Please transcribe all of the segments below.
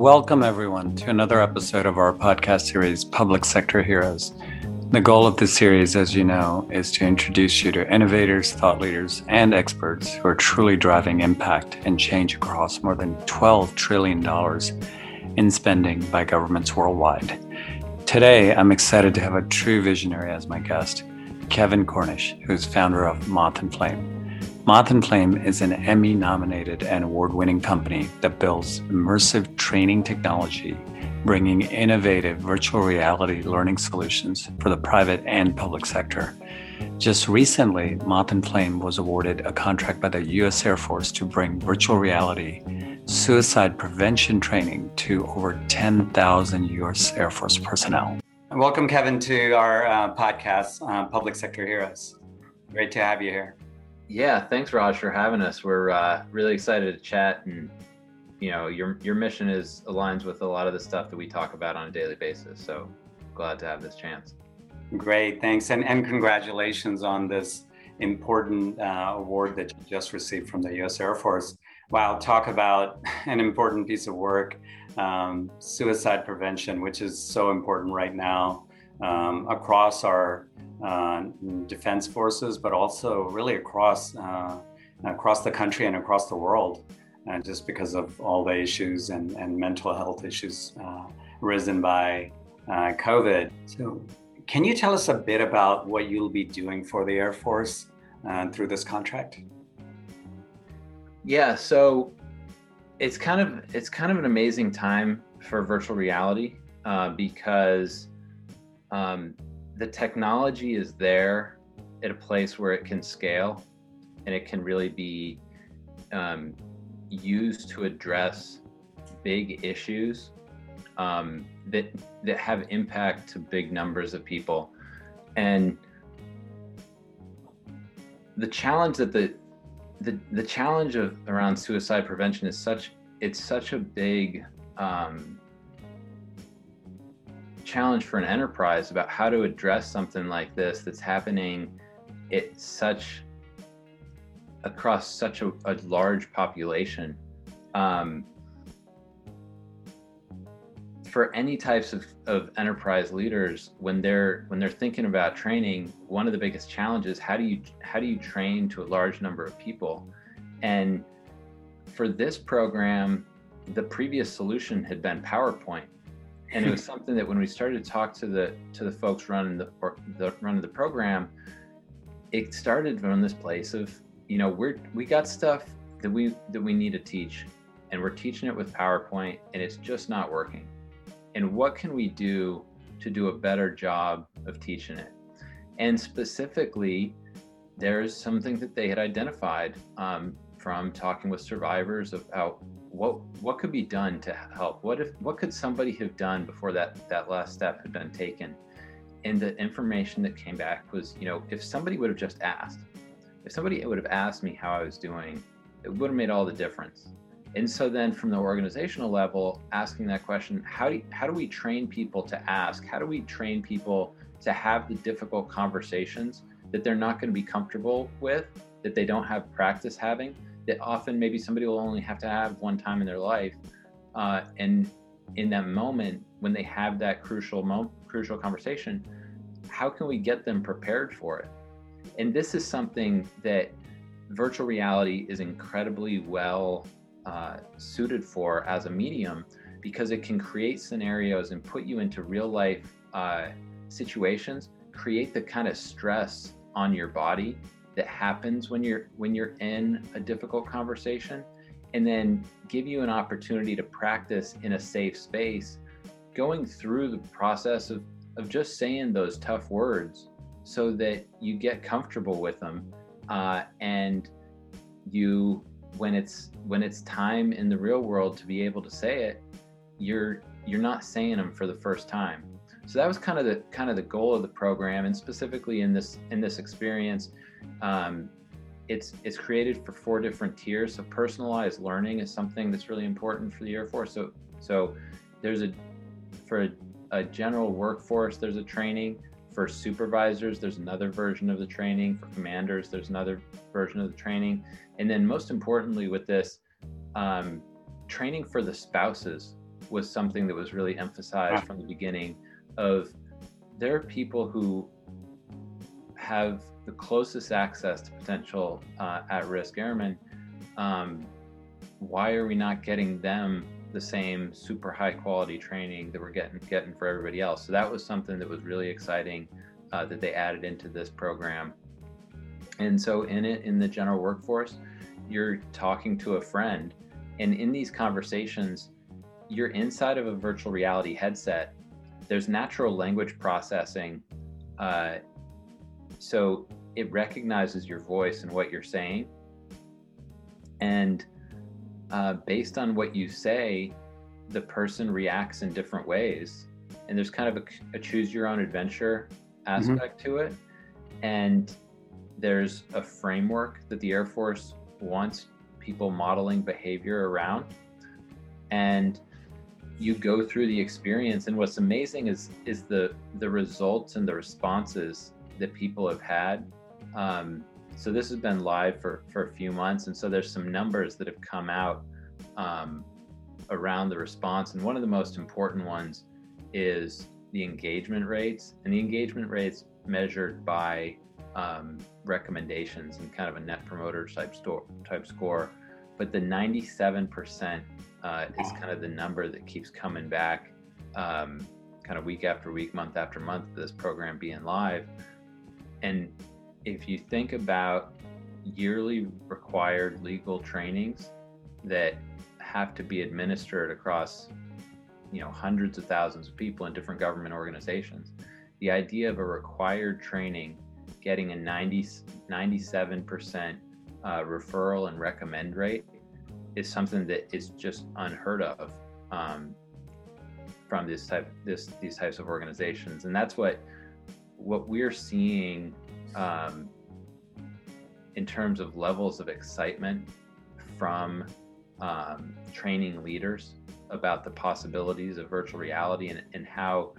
Welcome, everyone, to another episode of our podcast series, Public Sector Heroes. The goal of this series, as you know, is to introduce you to innovators, thought leaders, and experts who are truly driving impact and change across more than $12 trillion in spending by governments worldwide. Today, I'm excited to have a true visionary as my guest, Kevin Cornish, who's founder of Moth and Flame. Moth and Flame is an Emmy nominated and award winning company that builds immersive training technology, bringing innovative virtual reality learning solutions for the private and public sector. Just recently, Moth and Flame was awarded a contract by the U.S. Air Force to bring virtual reality suicide prevention training to over 10,000 U.S. Air Force personnel. Welcome, Kevin, to our uh, podcast, uh, Public Sector Heroes. Great to have you here. Yeah, thanks, Raj, for having us. We're uh, really excited to chat, and you know, your your mission is aligns with a lot of the stuff that we talk about on a daily basis. So glad to have this chance. Great, thanks, and and congratulations on this important uh, award that you just received from the U.S. Air Force. Wow, talk about an important piece of work, um, suicide prevention, which is so important right now um, across our uh, defense forces, but also really across uh, across the country and across the world, uh, just because of all the issues and, and mental health issues uh, risen by uh, COVID. So, can you tell us a bit about what you'll be doing for the Air Force through this contract? Yeah, so it's kind of it's kind of an amazing time for virtual reality because um, the technology is there at a place where it can scale and it can really be um, used to address big issues um, that that have impact to big numbers of people. And the challenge that the the, the challenge of around suicide prevention is such it's such a big um, challenge for an enterprise about how to address something like this that's happening it such across such a, a large population. Um, for any types of, of enterprise leaders when they're when they're thinking about training one of the biggest challenges how do you how do you train to a large number of people? And for this program the previous solution had been powerpoint and it was something that when we started to talk to the to the folks running the the running the program it started from this place of you know we're we got stuff that we that we need to teach and we're teaching it with powerpoint and it's just not working. And what can we do to do a better job of teaching it? And specifically there's something that they had identified um, from talking with survivors about what what could be done to help? What if what could somebody have done before that that last step had been taken? And the information that came back was you know if somebody would have just asked if somebody would have asked me how i was doing it would have made all the difference. And so then from the organizational level asking that question how do how do we train people to ask? How do we train people to have the difficult conversations that they're not going to be comfortable with that they don't have practice having that often maybe somebody will only have to have one time in their life uh, and in that moment when they have that crucial crucial conversation how can we get them prepared for it? And this is something that virtual reality is incredibly well uh, suited for as a medium because it can create scenarios and put you into real life uh, situations create the kind of stress on your body that happens when you're when you're in a difficult conversation and then give you an opportunity to practice in a safe space going through the process of of just saying those tough words so that you get comfortable with them uh, and you when it's when it's time in the real world to be able to say it you're you're not saying them for the first time so that was kind of the kind of the goal of the program and specifically in this in this experience um, it's it's created for four different tiers. So personalized learning is something that's really important for the Air Force. So so there's a for a, a general workforce there's a training. For supervisors, there's another version of the training. For commanders, there's another version of the training. And then most importantly with this, um, training for the spouses was something that was really emphasized from the beginning of there are people who have the closest access to potential uh, at-risk airmen. Um, why are we not getting them the same super high quality training that we're getting getting for everybody else? So that was something that was really exciting uh, that they added into this program. And so in it in the general workforce you're talking to a friend and in these conversations you're inside of a virtual reality headset there's natural language processing. Uh, so it recognizes your voice and what you're saying. And uh, based on what you say, the person reacts in different ways. And there's kind of a, a choose your own adventure mm-hmm. aspect mm-hmm. to it. And there's a framework that the Air Force wants people modeling behavior around. And you go through the experience. And what's amazing is is the the results and the responses that people have had. Um, so this has been live for for a few months. And so there's some numbers that have come out um, around the response. And one of the most important ones is the engagement rates. And the engagement rates measured by um, recommendations and kind of a net promoter type store type score but the 97% uh, is kind of the number that keeps coming back um, kind of week after week, month after month, this program being live. And if you think about yearly required legal trainings that have to be administered across you know hundreds of thousands of people in different government organizations the idea of a required training getting a 90 97% uh, referral and recommend rate is something that is just unheard of um, from this type this these types of organizations. And that's what what we're seeing um, in terms of levels of excitement from um, training leaders about the possibilities of virtual reality and, and how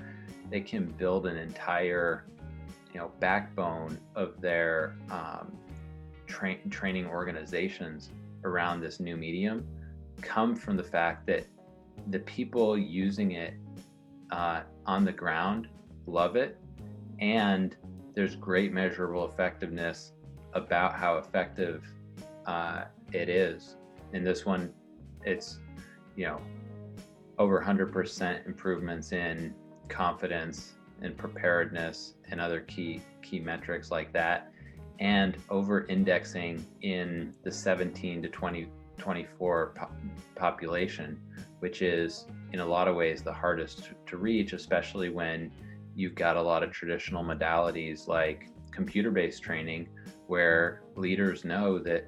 they can build an entire you know backbone of their um, tra- training organizations around this new medium come from the fact that the people using it uh, on the ground love it and there's great measurable effectiveness about how effective uh, it is. In this one it's you know over 100% improvements in confidence and preparedness and other key key metrics like that and over indexing in the 17 to 20, 24 po- population, which is in a lot of ways the hardest to, reach, especially when you've got a lot of traditional modalities like computer based training, where leaders know that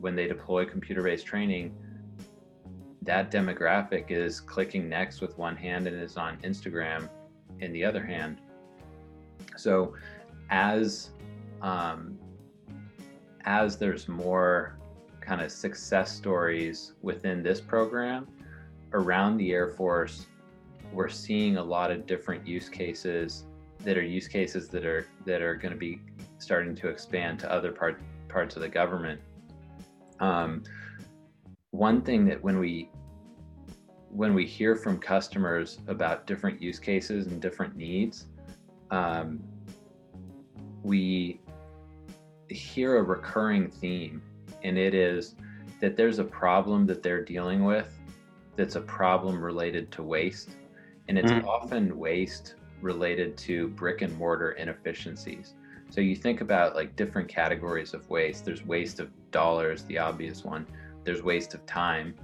when they deploy computer based training, that demographic is clicking next with one hand and is on Instagram in the other hand. So, as um, as there's more kind of success stories within this program around the Air Force, we're seeing a lot of different use cases that are use cases that are that are going to be starting to expand to other part, parts of the government. Um, one thing that when we when we hear from customers about different use cases and different needs, um, we hear a recurring theme, and it is that there's a problem that they're dealing with that's a problem related to waste. And it's mm. often waste related to brick and mortar inefficiencies. So you think about like different categories of waste. There's waste of dollars, the obvious one. There's waste of time.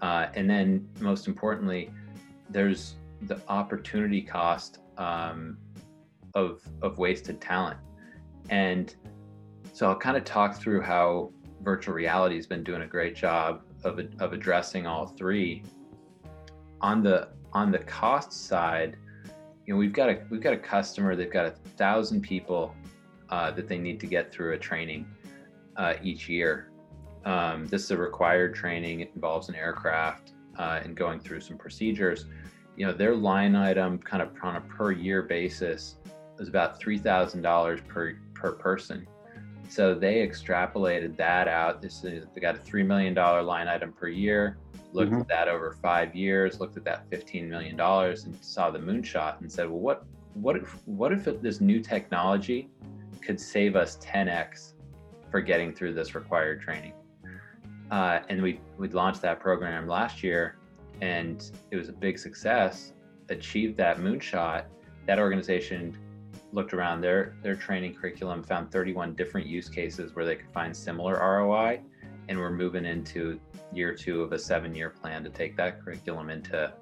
Uh, and then most importantly, there's the opportunity cost um, of, of wasted talent. And so I'll kind of talk through how virtual reality has been doing a great job of, of addressing all three. On the on the cost side, you know, we've got a we've got a customer. They've got a thousand people uh, that they need to get through a training uh, each year. Um, this is a required training. It involves an aircraft uh, and going through some procedures. You know, their line item, kind of on a per year basis, is about three thousand dollars per per person So they extrapolated that out. This is they got a three million dollar line item per year. Looked mm-hmm. at that over five years. Looked at that fifteen million dollars and saw the moonshot and said, "Well, what what if what if this new technology could save us 10x for getting through this required training?" Uh, and we we launched that program last year, and it was a big success. Achieved that moonshot. That organization looked around their their training curriculum, found 31 different use cases where they could find similar ROI, and we're moving into year two of a seven-year plan to take that curriculum into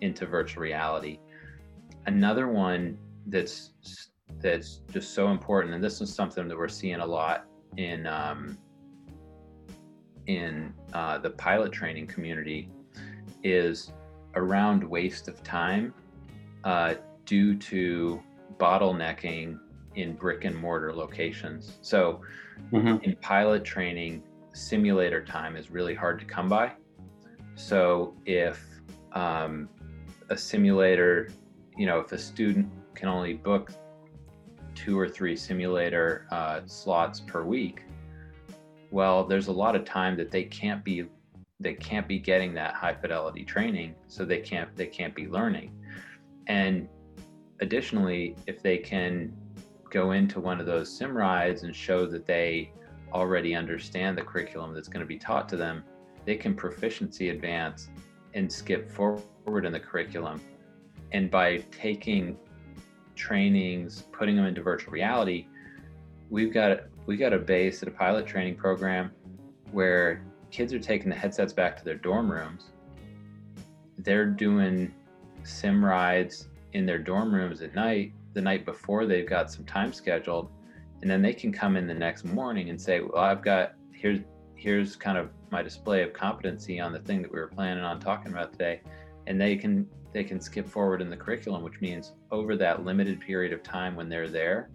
into virtual reality. Another one that's that's just so important, and this is something that we're seeing a lot in um, in uh, the pilot training community, is around waste of time uh, due to bottlenecking in brick and mortar locations. So, mm-hmm. in pilot training, simulator time is really hard to come by. So, if um, a simulator, you know, if a student can only book two or three simulator uh, slots per week, well, there's a lot of time that they can't be they can't be getting that high fidelity training, so they can't they can't be learning. And additionally, if they can go into one of those sim rides and show that they already understand the curriculum that's going to be taught to them, they can proficiency advance and skip forward in the curriculum. And by taking trainings, putting them into virtual reality, we've got we got a base at a pilot training program where kids are taking the headsets back to their dorm rooms. They're doing sim rides in their dorm rooms at night the night before they've got some time scheduled and then they can come in the next morning and say well i've got here's here's kind of my display of competency on the thing that we were planning on talking about today and they can they can skip forward in the curriculum which means over that limited period of time when they're there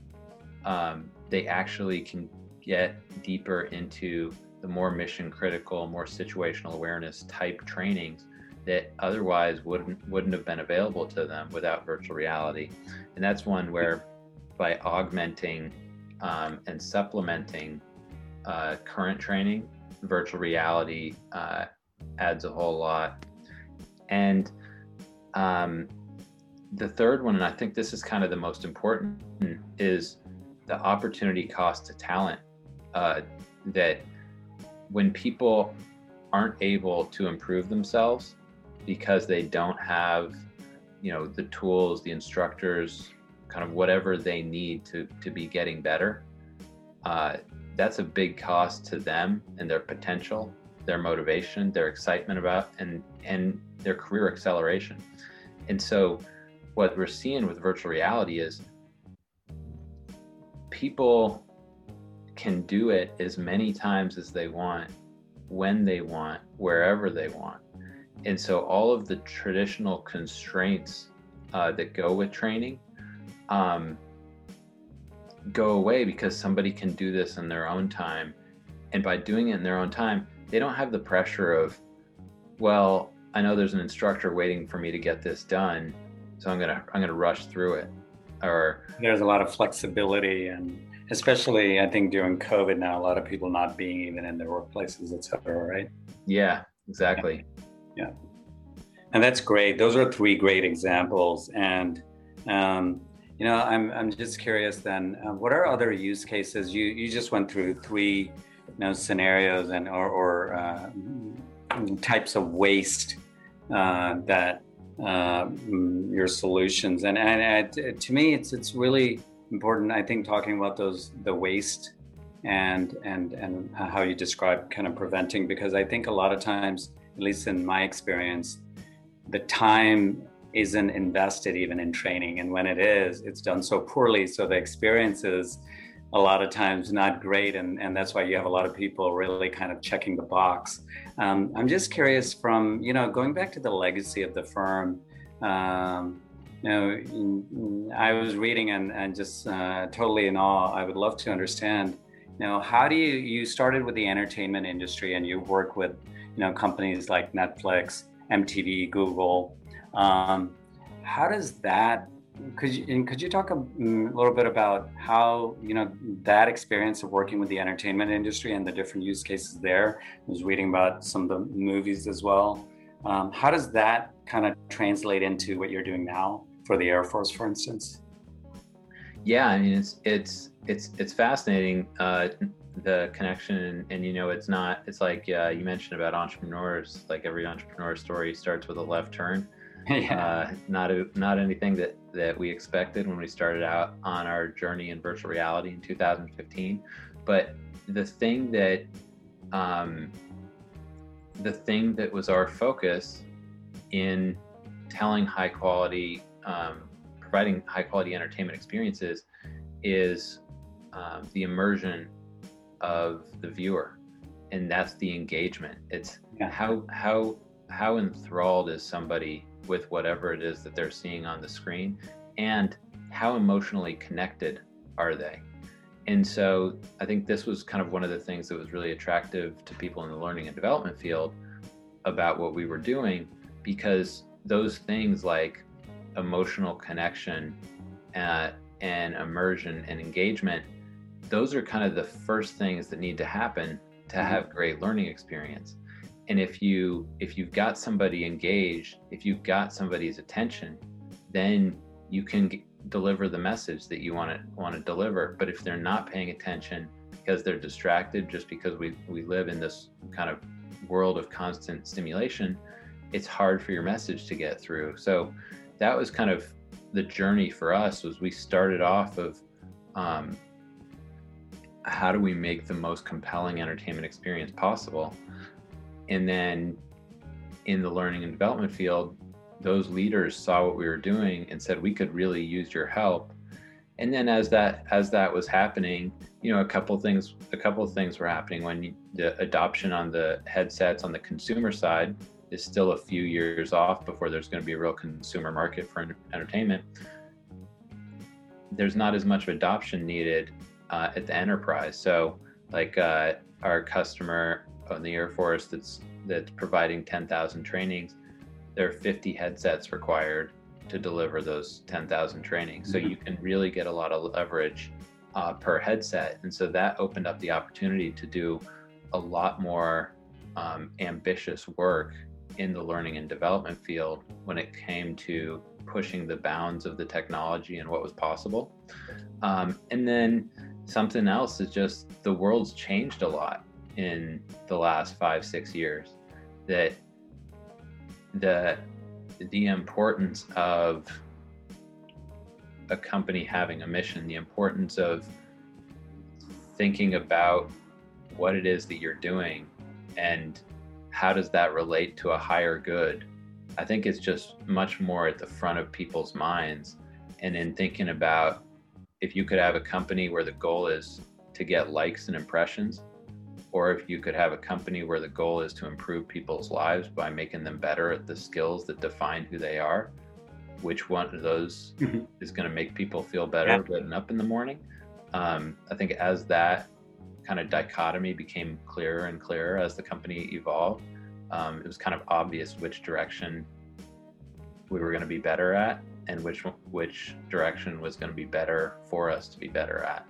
um, they actually can get deeper into the more mission critical more situational awareness type trainings that otherwise wouldn't wouldn't have been available to them without virtual reality. And that's one where by augmenting um, and supplementing uh, current training virtual reality uh, adds a whole lot. And um, the third one and i think this is kind of the most important is the opportunity cost to talent uh, that when people aren't able to improve themselves because they don't have you know the tools the instructors kind of whatever they need to to be getting better uh, that's a big cost to them and their potential their motivation their excitement about and and their career acceleration. And so what we're seeing with virtual reality is people can do it as many times as they want when they want wherever they want and so all of the traditional constraints uh, that go with training um, go away because somebody can do this in their own time. And by doing it in their own time they don't have the pressure of well i know there's an instructor waiting for me to get this done so i'm gonna i'm gonna rush through it. Or there's a lot of flexibility and especially i think during covid now a lot of people not being even in their workplaces etc right? Yeah exactly. yeah and that's great. Those are three great examples. And um, you know i'm, I'm just curious then uh, what are other use cases? You you just went through three you know scenarios and or, or uh, types of waste uh, that uh, your solutions. And and to me it's it's really important i think talking about those the waste and and and how you describe kind of preventing because i think a lot of times at least in my experience, the time isn't invested even in training. And when it is, it's done so poorly. So the experience is a lot of times not great. And, and that's why you have a lot of people really kind of checking the box. Um, I'm just curious from, you know, going back to the legacy of the firm. Um, you know, I was reading and, and just uh, totally in awe. I would love to understand, you know, how do you, you started with the entertainment industry and you work with you know companies like Netflix, MTV, Google. Um, how does that could you and could you talk a, mm, little bit about how you know that experience of working with the entertainment industry and the different use cases there? I was reading about some of the movies as well. Um, how does that kind of translate into what you're doing now for the Air Force, for instance? Yeah, I mean it's it's it's it's fascinating uh, the connection, and, and, you know it's not it's like uh, you mentioned about entrepreneurs. Like every entrepreneur story starts with a left turn. yeah. Uh, not a, not anything that that we expected when we started out on our journey in virtual reality in 2015. But the thing that um, the thing that was our focus in telling high quality, um, providing high quality entertainment experiences is um, the immersion of the viewer, and that's the engagement. It's yeah. how how how enthralled is somebody with whatever it is that they're seeing on the screen and how emotionally connected are they and so i think this was kind of one of the things that was really attractive to people in the learning and development field about what we were doing because those things like emotional connection uh, and immersion and engagement those are kind of the first things that need to happen to mm-hmm. have great learning experience. And if you if you've got somebody engaged if you've got somebody's attention then you can g- deliver the message that you want to want to deliver. But if they're not paying attention because they're distracted just because we we live in this kind of world of constant stimulation it's hard for your message to get through. So that was kind of the journey for us was we started off of um, how do we make the most compelling entertainment experience possible and then in the learning and development field, those leaders saw what we were doing and said we could really use your help. And then as that as that was happening, you know, a couple things a couple of things were happening when the adoption on the headsets on the consumer side is still a few years off before there's going to be a real consumer market for entertainment. There's not as much adoption needed uh, at the enterprise. So, like uh, our customer on the Air Force that's that's providing 10,000 trainings, there are 50 headsets required to deliver those 10,000 trainings. So mm-hmm. you can really get a lot of leverage uh, per headset, and so that opened up the opportunity to do a lot more um, ambitious work in the learning and development field when it came to pushing the bounds of the technology and what was possible. Um, and then something else is just the world's changed a lot in the last five six years. That the the importance of a company having a mission the importance of thinking about what it is that you're doing and how does that relate to a higher good i think it's just much more at the front of people's minds and in thinking about if you could have a company where the goal is to get likes and impressions or if you could have a company where the goal is to improve people's lives by making them better at the skills that define who they are which one of those mm-hmm. is going to make people feel better yeah. getting up in the morning um, i think as that kind of dichotomy became clearer and clearer as the company evolved um, it was kind of obvious which direction we were going to be better at and which which direction was going to be better for us to be better at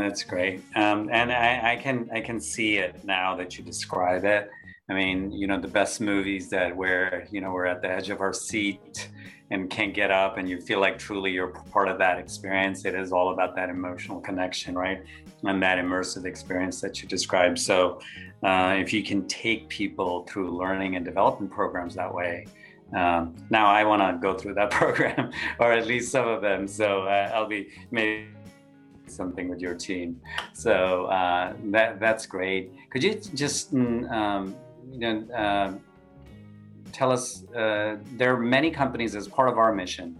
that's great, um, and I, I, can I can see it now that you describe it. I mean, you know, the best movies that where you know we're at the edge of our seat and can't get up, and you feel like truly you're part of that experience. It is all about that emotional connection, right, and that immersive experience that you described. So, uh, if you can take people through learning and development programs that way, um, now I want to go through that program, or at least some of them. So uh, I'll be maybe something with your team. So uh, that that's great. Could you just mm, um, you know uh, tell us? Uh, there are many companies as part of our mission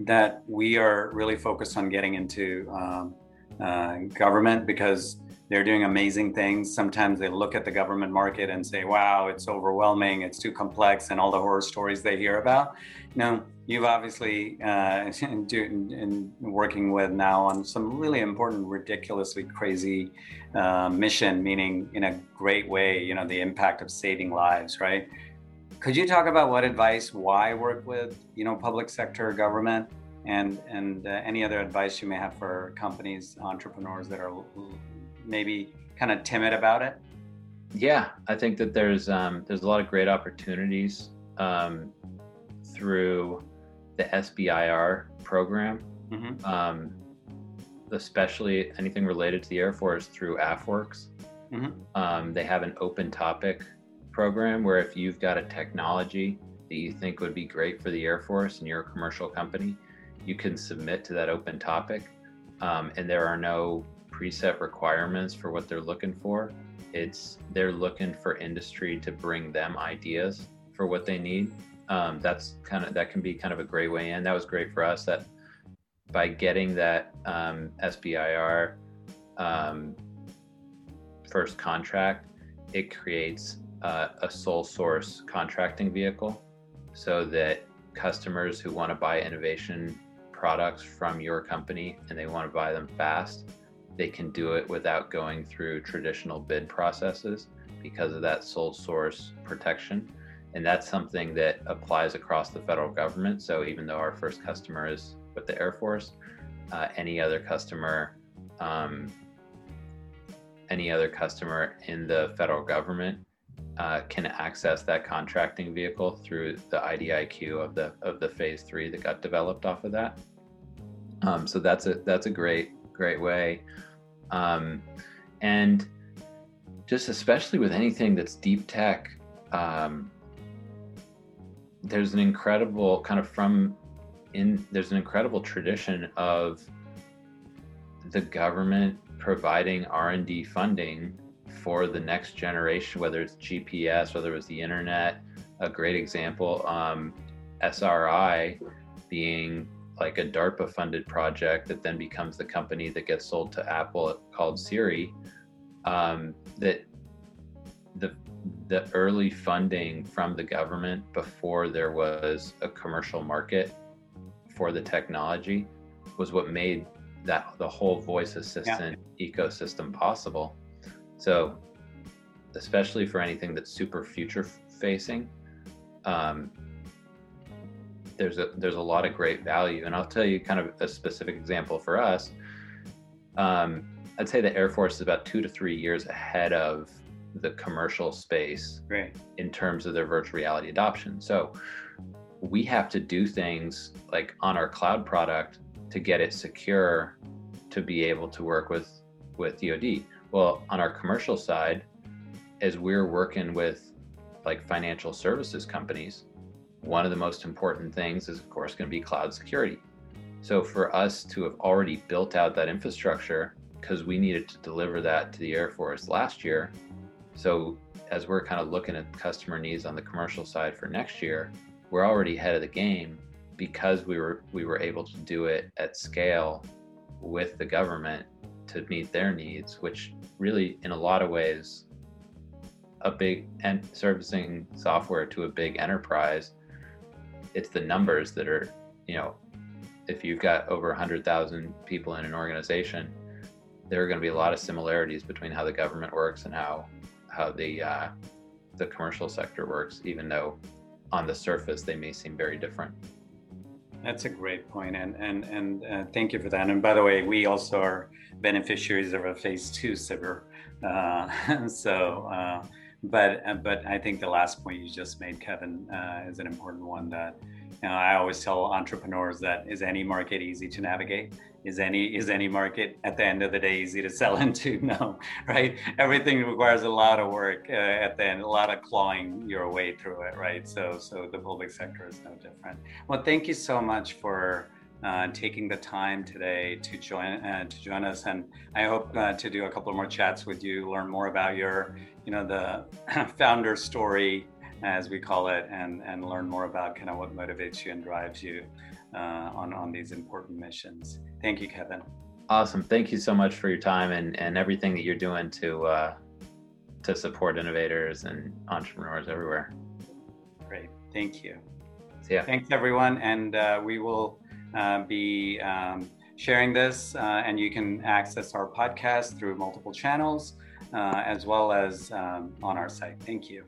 that we are really focused on getting into um, uh, government because they're doing amazing things. Sometimes they look at the government market and say, "Wow, it's overwhelming. It's too complex," and all the horror stories they hear about. Know, you've obviously uh, in, working with now on some really important, ridiculously crazy uh, mission, meaning in a great way. You know, the impact of saving lives, right? could you talk about what advice, why work with, you know, public sector government, and and uh, any other advice you may have for companies, entrepreneurs that are maybe kind of timid about it? Yeah, I think that there's um, there's a lot of great opportunities um, through the SBIR program, mm-hmm. um, especially anything related to the Air Force through AFWERX. Mm-hmm. Um, they have an open topic program where if you've got a technology that you think would be great for the Air Force and you're a commercial company, you can submit to that open topic. Um, and there are no preset requirements for what they're looking for. It's they're looking for industry to bring them ideas for what they need. Um, that's kind of that can be kind of a great way in. That was great for us that by getting that um, SBIR um, first contract, it creates uh, a sole source contracting vehicle so that customers who want to buy innovation products from your company and they want to buy them fast, they can do it without going through traditional bid processes because of that sole source protection. And that's something that applies across the federal government. So even though our first customer is with the Air Force, uh, any other customer, um, any other customer in the federal government uh, can access that contracting vehicle through the IDIQ of the of the phase three that got developed off of that. Um, so that's a that's a great great way, um, and just especially with anything that's deep tech, um, there's an incredible kind of from in there's an incredible tradition of the government providing R&D funding for the next generation, whether it's GPS, whether it was the internet. A great example, um, SRI being like a DARPA funded project that then becomes the company that gets sold to Apple called Siri. Um, that the the early funding from the government before there was a commercial market for the technology was what made that the whole voice assistant yeah. ecosystem possible. So, especially for anything that's super future facing, um, there's a there's a lot of great value. And I'll tell you kind of a specific example for us. Um, I'd say the Air Force is about two to three years ahead of the commercial space right. in terms of their virtual reality adoption. So we have to do things like on our cloud product to get it secure to be able to work with with DoD. Well, on our commercial side, as we're working with like financial services companies, one of the most important things is, of course, going to be cloud security. So for us to have already built out that infrastructure, because we needed to deliver that to the Air Force last year. So as we're kind of looking at customer needs on the commercial side for next year, we're already ahead of the game because we were we were able to do it at scale with the government to meet their needs, which really, in a lot of ways, a big and servicing software to a big enterprise, it's the numbers that are, you know, if you've got over 100,000 people in an organization, there are going to be a lot of similarities between how the government works and how how the uh, the commercial sector works, even though on the surface they may seem very different. That's a great point, and and and uh, thank you for that. And by the way, we also are beneficiaries of a phase two SBIR. Uh, so, uh, but uh, but I think the last point you just made, Kevin, uh, is an important one. That you know, I always tell entrepreneurs that is any market easy to navigate? Is any is any market at the end of the day easy to sell into? No, right? Everything requires a lot of work uh, at the end, a lot of clawing your way through it, right? So so the public sector is no different. Well, thank you so much for uh, taking the time today to join uh, to join us, and I hope uh, to do a couple more chats with you, learn more about your, you know, the founder story, as we call it, and and learn more about kind of what motivates you and drives you on on these important missions. Thank you, Kevin. Awesome. Thank you so much for your time and and everything that you're doing to uh, to support innovators and entrepreneurs everywhere. Great. Thank you. Yeah. Thanks, everyone, and uh, we will uh, be um, sharing this, uh, and you can access our podcast through multiple channels uh, as well as um, on our site. Thank you.